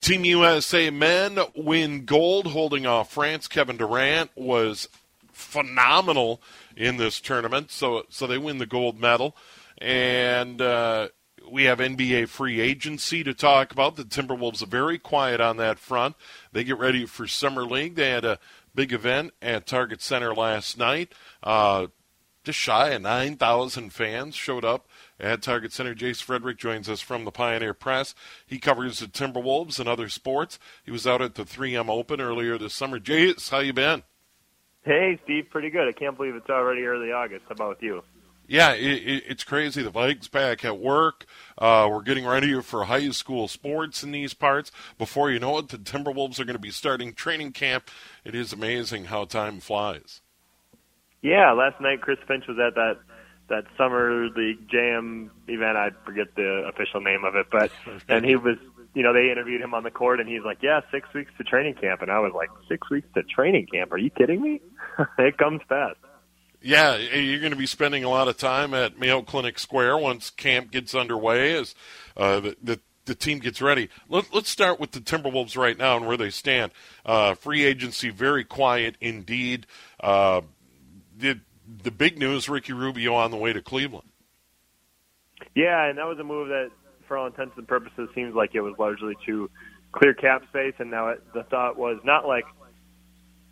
Team USA men win gold holding off France. Kevin Durant was phenomenal in this tournament, so so they win the gold medal. And uh, we have NBA free agency to talk about. The Timberwolves are very quiet on that front. They get ready for summer league. They had a big event at Target Center last night. Uh, just shy of 9,000 fans showed up at Target Center. Jace Frederick joins us from the Pioneer Press. He covers the Timberwolves and other sports. He was out at the 3M Open earlier this summer. Jace, how you been? Hey, Steve, pretty good. I can't believe it's already early August. How about with you? Yeah, it, it, it's crazy. The Vikings back at work. Uh, we're getting ready for high school sports in these parts. Before you know it, the Timberwolves are going to be starting training camp. It is amazing how time flies. Yeah, last night Chris Finch was at that that summer league jam event. I forget the official name of it, but and he was, you know, they interviewed him on the court, and he's like, "Yeah, six weeks to training camp," and I was like, six weeks to training camp? Are you kidding me? it comes fast." Yeah, you're going to be spending a lot of time at Mayo Clinic Square once camp gets underway as uh, the, the the team gets ready. Let, us start with the Timberwolves right now and where they stand. Uh, free agency very quiet indeed. Uh, the the big news: Ricky Rubio on the way to Cleveland. Yeah, and that was a move that, for all intents and purposes, seems like it was largely to clear cap space. And now it, the thought was not like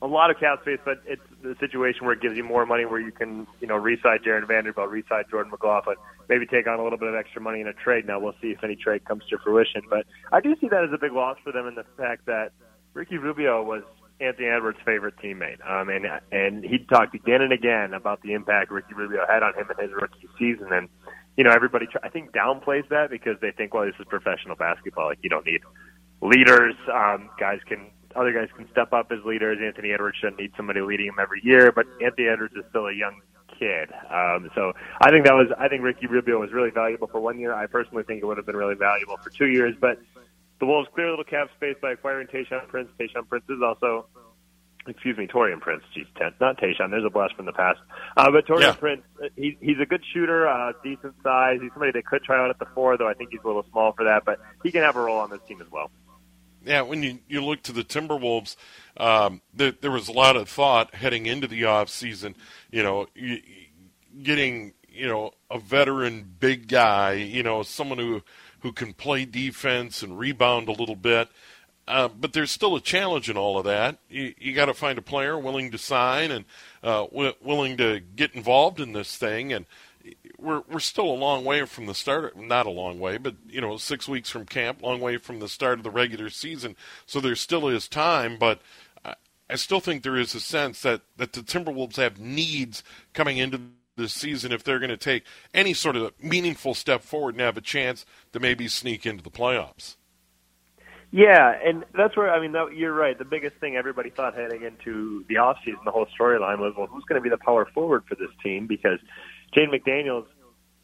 a lot of cap space, but it's the situation where it gives you more money, where you can, you know, reside Jarred Vanderbilt, reside Jordan McLaughlin, maybe take on a little bit of extra money in a trade. Now we'll see if any trade comes to fruition, but I do see that as a big loss for them in the fact that Ricky Rubio was Anthony Edwards' favorite teammate. Um, and and he talked again and again about the impact Ricky Rubio had on him in his rookie season. And you know, everybody I think downplays that because they think, well, this is professional basketball. Like you don't need leaders. Um, guys can other guys can step up as leaders. Anthony Edwards shouldn't need somebody leading him every year, but Anthony Edwards is still a young kid. Um, so I think that was I think Ricky Rubio was really valuable for one year. I personally think it would have been really valuable for two years, but the Wolves clear a little cap space by acquiring Tayshaun Prince. Tayshaun Prince is also, excuse me, Taurean Prince. Jeez, not Tayshaun. There's a blast from the past. Uh, but Taurean yeah. Prince, he, he's a good shooter, uh, decent size. He's somebody they could try out at the four, though I think he's a little small for that. But he can have a role on this team as well. Yeah, when you, you look to the Timberwolves, um, there, there was a lot of thought heading into the off season. You know, getting you know a veteran big guy, you know, someone who who can play defense and rebound a little bit. Uh, but there's still a challenge in all of that. You, you got to find a player willing to sign and uh, w- willing to get involved in this thing. And we're we're still a long way from the start. Not a long way, but you know, six weeks from camp, long way from the start of the regular season. So there still is time, but. I still think there is a sense that, that the Timberwolves have needs coming into this season if they're going to take any sort of meaningful step forward and have a chance to maybe sneak into the playoffs. Yeah, and that's where I mean that, you're right. The biggest thing everybody thought heading into the offseason, the whole storyline was, well, who's going to be the power forward for this team? Because Jaden McDaniels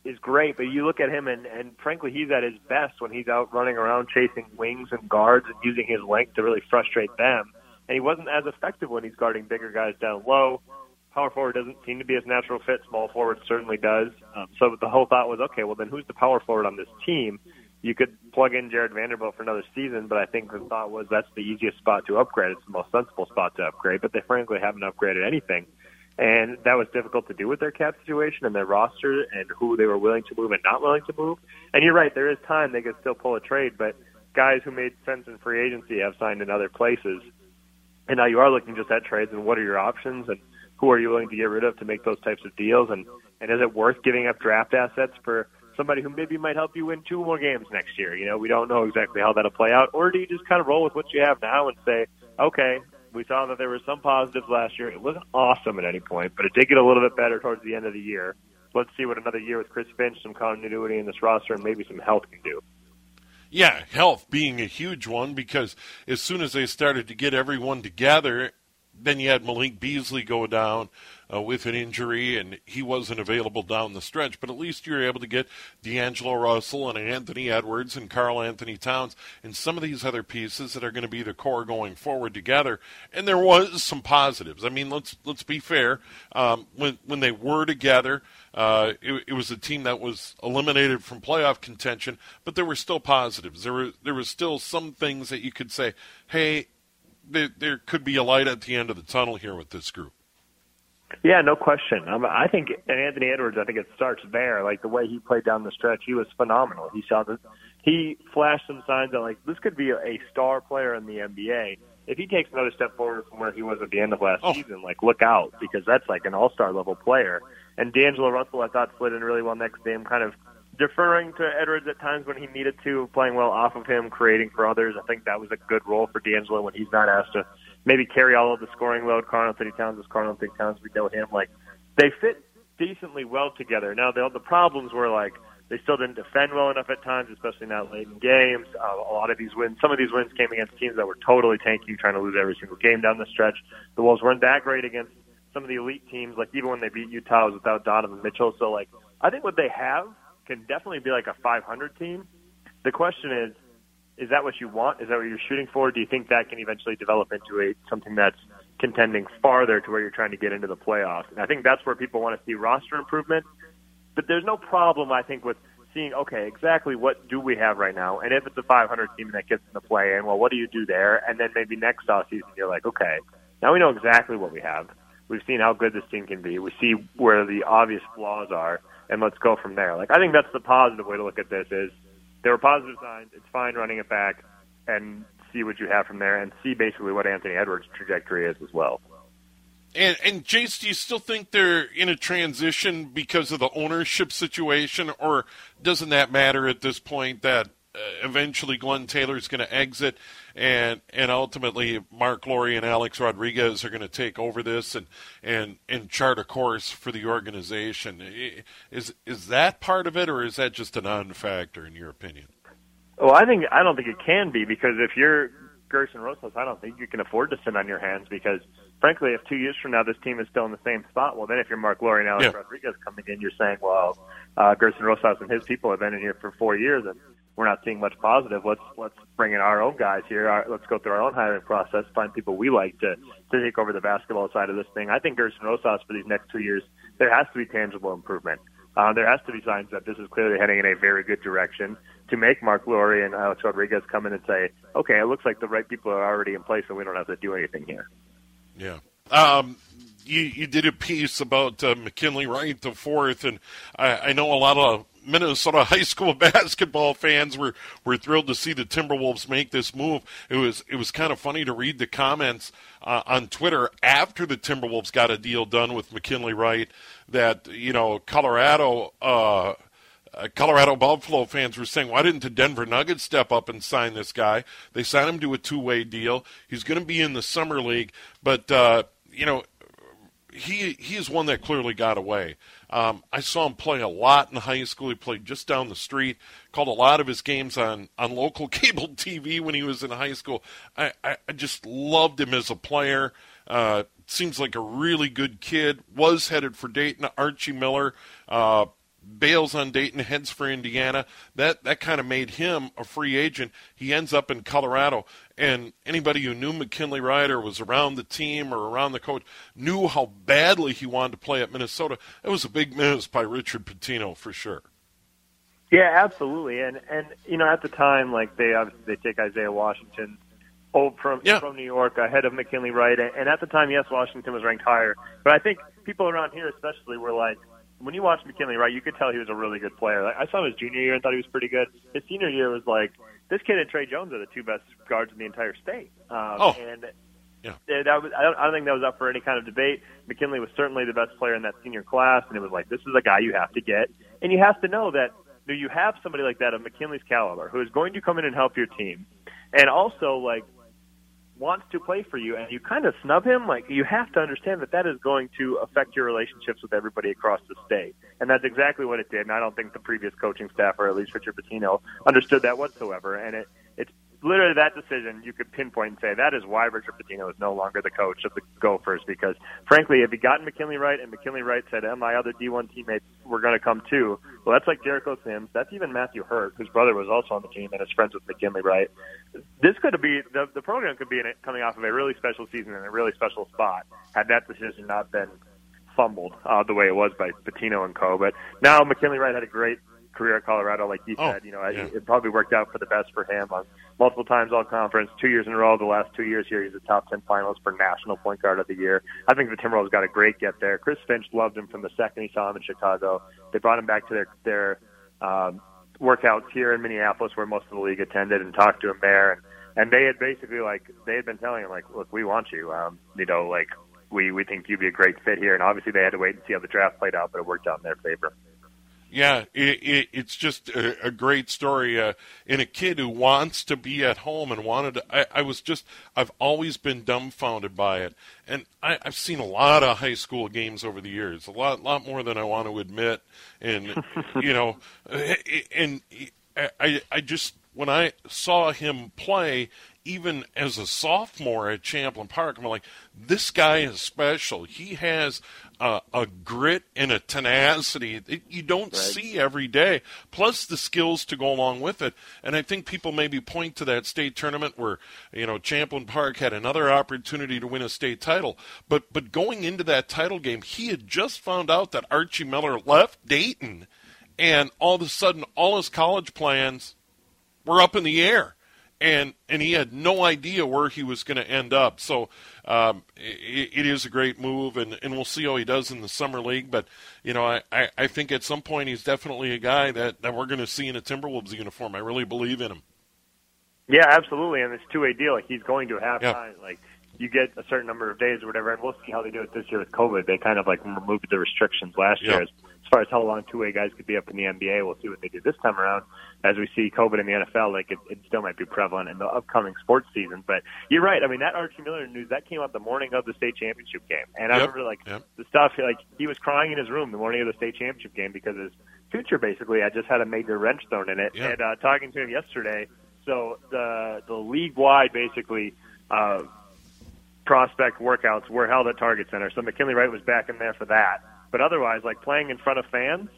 is great, but you look at him and, and frankly, he's at his best when he's out running around chasing wings and guards and using his length to really frustrate them. And he wasn't as effective when he's guarding bigger guys down low. Power forward doesn't seem to be his natural fit. Small forward certainly does. Um, so the whole thought was, okay, well then who's the power forward on this team? You could plug in Jarred Vanderbilt for another season, but I think the thought was that's the easiest spot to upgrade. It's the most sensible spot to upgrade, but they frankly haven't upgraded anything. And that was difficult to do with their cap situation and their roster and who they were willing to move and not willing to move. And you're right, there is time they could still pull a trade, but guys who made sense in free agency have signed in other places. And now you are looking just at trades and what are your options and who are you willing to get rid of to make those types of deals and and is it worth giving up draft assets for somebody who maybe might help you win two more games next year? You know, we don't know exactly how that'll play out. Or do you just kind of roll with what you have now and say, okay, we saw that there were some positives last year. It wasn't awesome at any point, but it did get a little bit better towards the end of the year. Let's see what another year with Chris Finch, some continuity in this roster, and maybe some health can do. Yeah, health being a huge one because as soon as they started to get everyone together, then you had Malik Beasley go down uh, with an injury, and he wasn't available down the stretch. But at least you were able to get D'Angelo Russell and Anthony Edwards and Karl-Anthony Towns and some of these other pieces that are going to be the core going forward together. And there was some positives. I mean, let's let's be fair. Um, when when they were together, uh, it, it, was a team that was eliminated from playoff contention, but there were still positives. There were there was still some things that you could say, hey, there, there could be a light at the end of the tunnel here with this group. Yeah, no question. Um, I think and Anthony Edwards. I think it starts there. Like the way he played down the stretch, he was phenomenal. He saw that he flashed some signs that like this could be a, a star player in the NBA. If he takes another step forward from where he was at the end of last oh. season, like look out because that's like an all-star level player. And D'Angelo Russell, I thought slid in really well next game, kind of deferring to Edwards at times when he needed to, playing well off of him, creating for others. I think that was a good role for D'Angelo when he's not asked to maybe carry all of the scoring load. Karl-Anthony Towns is Karl-Anthony Towns. We know him. Like they fit decently well together. Now the the problems were like they still didn't defend well enough at times, especially not late in games. Uh, a lot of these wins, some of these wins came against teams that were totally tanking, trying to lose every single game down the stretch. The Wolves weren't that great against some of the elite teams. Like even when they beat Utah, it was without Donovan Mitchell. So like I think what they have can definitely be like a 500 team. The question is, is that what you want? Is that what you're shooting for? Do you think that can eventually develop into a something that's contending farther to where you're trying to get into the playoffs? And I think that's where people want to see roster improvement. But there's no problem, I think, with seeing okay exactly what do we have right now, and if it's a 500 team that gets in the play, and well, what do you do there? And then maybe next off season you're like, okay, now we know exactly what we have. We've seen how good this team can be. We see where the obvious flaws are and let's go from there. Like I think that's the positive way to look at this is there were positive signs. It's fine running it back and see what you have from there and see basically what Anthony Edwards' trajectory is as well. And, and Jace, do you still think they're in a transition because of the ownership situation, or doesn't that matter at this point? That uh, eventually Glenn Taylor is going to exit, and and ultimately Mark Lore and Alex Rodriguez are going to take over this and and and chart a course for the organization. Is is that part of it, or is that just a non-factor in your opinion? Well, I think I don't think it can be because if you're Gersson Rosas, I don't think you can afford to sit on your hands because, frankly, if two years from now this team is still in the same spot, well, then if you're Mark Lore and Alex yeah. Rodriguez coming in, you're saying, well, uh, Gersson Rosas and his people have been in here for four years, and we're not seeing much positive. Let's let's bring in our own guys here. Our, let's go through our own hiring process, find people we like to to take over the basketball side of this thing. I think Gersson Rosas for these next two years, there has to be tangible improvement. Uh, there has to be signs that this is clearly heading in a very good direction to make Mark Lore and Alex Rodriguez come in and say, okay, it looks like the right people are already in place and we don't have to do anything here. Yeah. Um, you, you did a piece about uh, McKinley Wright the fourth, and I, I know a lot of Minnesota high school basketball fans were, were thrilled to see the Timberwolves make this move. It was it was kind of funny to read the comments uh, on Twitter after the Timberwolves got a deal done with McKinley Wright that you know Colorado. Uh, uh, Colorado Buffalo fans were saying, why didn't the Denver Nuggets step up and sign this guy? They signed him to a two way deal. He's going to be in the summer league, but uh, you know, he he is one that clearly got away. Um, I saw him play a lot in high school. He played just down the street. Called a lot of his games on, on local cable TV when he was in high school. I, I, I just loved him as a player. Uh, seems like a really good kid. Was headed for Dayton. Archie Miller uh, bails on Dayton, heads for Indiana. That that kind of made him a free agent. He ends up in Colorado, and anybody who knew McKinley Wright or was around the team or around the coach knew how badly he wanted to play at Minnesota. It was a big miss by Richard Pitino for sure. Yeah, absolutely. And and you know at the time, like they obviously they take Isaiah Washington old from yeah. from New York ahead of McKinley Wright, and at the time, yes, Washington was ranked higher. But I think people around here, especially, were like, when you watch McKinley Wright, you could tell he was a really good player. Like, I saw him his junior year and thought he was pretty good. His senior year was like this kid and Tre Jones are the two best guards in the entire state. Um, oh. and yeah. That was, I, don't, I don't think that was up for any kind of debate. McKinley was certainly the best player in that senior class, and it was like, this is a guy you have to get. And you have to know that you, know, you have somebody like that of McKinley's caliber who is going to come in and help your team. And also, like, wants to play for you and you kind of snub him, like you have to understand that that is going to affect your relationships with everybody across the state. And that's exactly what it did. And I don't think the previous coaching staff, or at least Richard Pitino, understood that whatsoever. And it, literally that decision you could pinpoint and say that is why Richard Pitino is no longer the coach of the Gophers because frankly if he gotten McKinley Wright and McKinley Wright said and my other D1 teammates? Were going to come too. Well that's like Jericho Sims that's even Matthew Hurt whose brother was also on the team and is friends with McKinley Wright. This could be the the program could be in it, coming off of a really special season in a really special spot had that decision not been fumbled uh, the way it was by Pitino and co. But now McKinley Wright had a great career at Colorado, like you oh, said, you know, yeah. it, it probably worked out for the best for him on multiple times all conference, two years in a row. The last two years here, he's a top 10 finalist for National Point Guard of the Year. I think the Timberwolves got a great get there. Chris Finch loved him from the second he saw him in Chicago. They brought him back to their, their, um, workouts here in Minneapolis where most of the league attended and talked to him there. And, and they had basically like, they had been telling him like, look, we want you. Um, you know, like, we, we think you'd be a great fit here. And obviously they had to wait and see how the draft played out, but it worked out in their favor. Yeah, it, it, it's just a, a great story. Uh, in a kid who wants to be at home and wanted to. I, I was just, I've always been dumbfounded by it. And I, I've seen a lot of high school games over the years, a lot, lot more than I want to admit. And, you know, and I, I just, when I saw him play, even as a sophomore at Champlin Park, I'm like, this guy is special. He has a, a grit and a tenacity that you don't right. see every day, plus the skills to go along with it. And I think people maybe point to that state tournament where, you know, Champlin Park had another opportunity to win a state title. But, but going into that title game, he had just found out that Archie Miller left Dayton, and all of a sudden, all his college plans were up in the air and and he had no idea where he was going to end up. So um, it, it is a great move, and, and we'll see how he does in the summer league. But you know, I, I, I think at some point he's definitely a guy that, that we're going to see in a Timberwolves uniform. I really believe in him. Yeah, absolutely, and it's two way deal. Like he's going to have Yeah. time. Like you get a certain number of days or whatever, and we'll see how they do it this year with COVID. They kind of like removed the restrictions last Yeah. year as, as far as how long two way guys could be up in the NBA. We'll see what they do this time around. As we see COVID in the NFL, like it, it still might be prevalent in the upcoming sports season. But you're right. I mean, that Archie Miller news that came out the morning of the state championship game, and I Yep. remember like Yep. the stuff like he was crying in his room the morning of the state championship game because his future basically I just had a major wrench thrown in it. Yeah. And uh, talking to him yesterday, so the the league wide basically. Uh, prospect workouts were held at Target Center. So McKinley Wright was back in there for that. But otherwise, like playing in front of fans,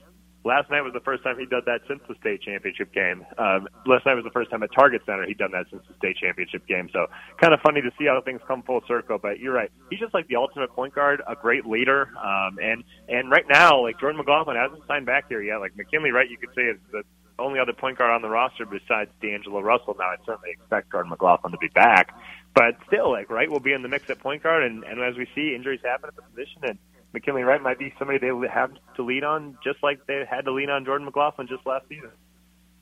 last night was the first time he'd done that since the state championship game. Um, last night was the first time at Target Center he'd done that since the state championship game. So kind of funny to see how things come full circle. But you're right. He's just like the ultimate point guard, a great leader. Um, and, and right now, like Jordan McLaughlin hasn't signed back here yet. Like McKinley Wright, you could say is the only other point guard on the roster besides D'Angelo Russell. Now, I certainly expect Jordan McLaughlin to be back, but still, like Wright will be in the mix at point guard. And, and as we see, injuries happen at the position, and McKinley Wright might be somebody they have to lean on, just like they had to lean on Jordan McLaughlin just last season.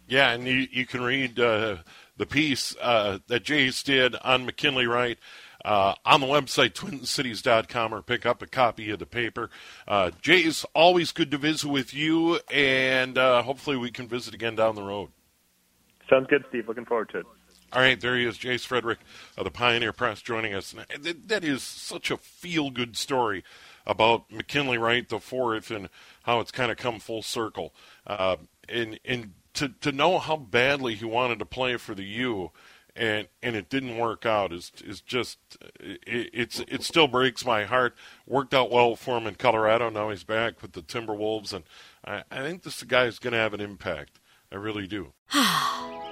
Yeah, and you, you can read uh, the piece uh, that Jace did on McKinley Wright uh, on the website, twincities.com, or pick up a copy of the paper. Uh, Jace, always good to visit with you, and uh, hopefully we can visit again down the road. Sounds good, Steve. Looking forward to it. All right, there he is, Jace Frederick of the Pioneer Press joining us. That- that is such a feel good story about McKinley Wright the fourth and how it's kind of come full circle. Uh, and and to, to know how badly he wanted to play for the U and and it didn't work out is is just it, it's it still breaks my heart. Worked out well for him in Colorado. Now he's back with the Timberwolves, and I, I think this guy is going to have an impact. I really do.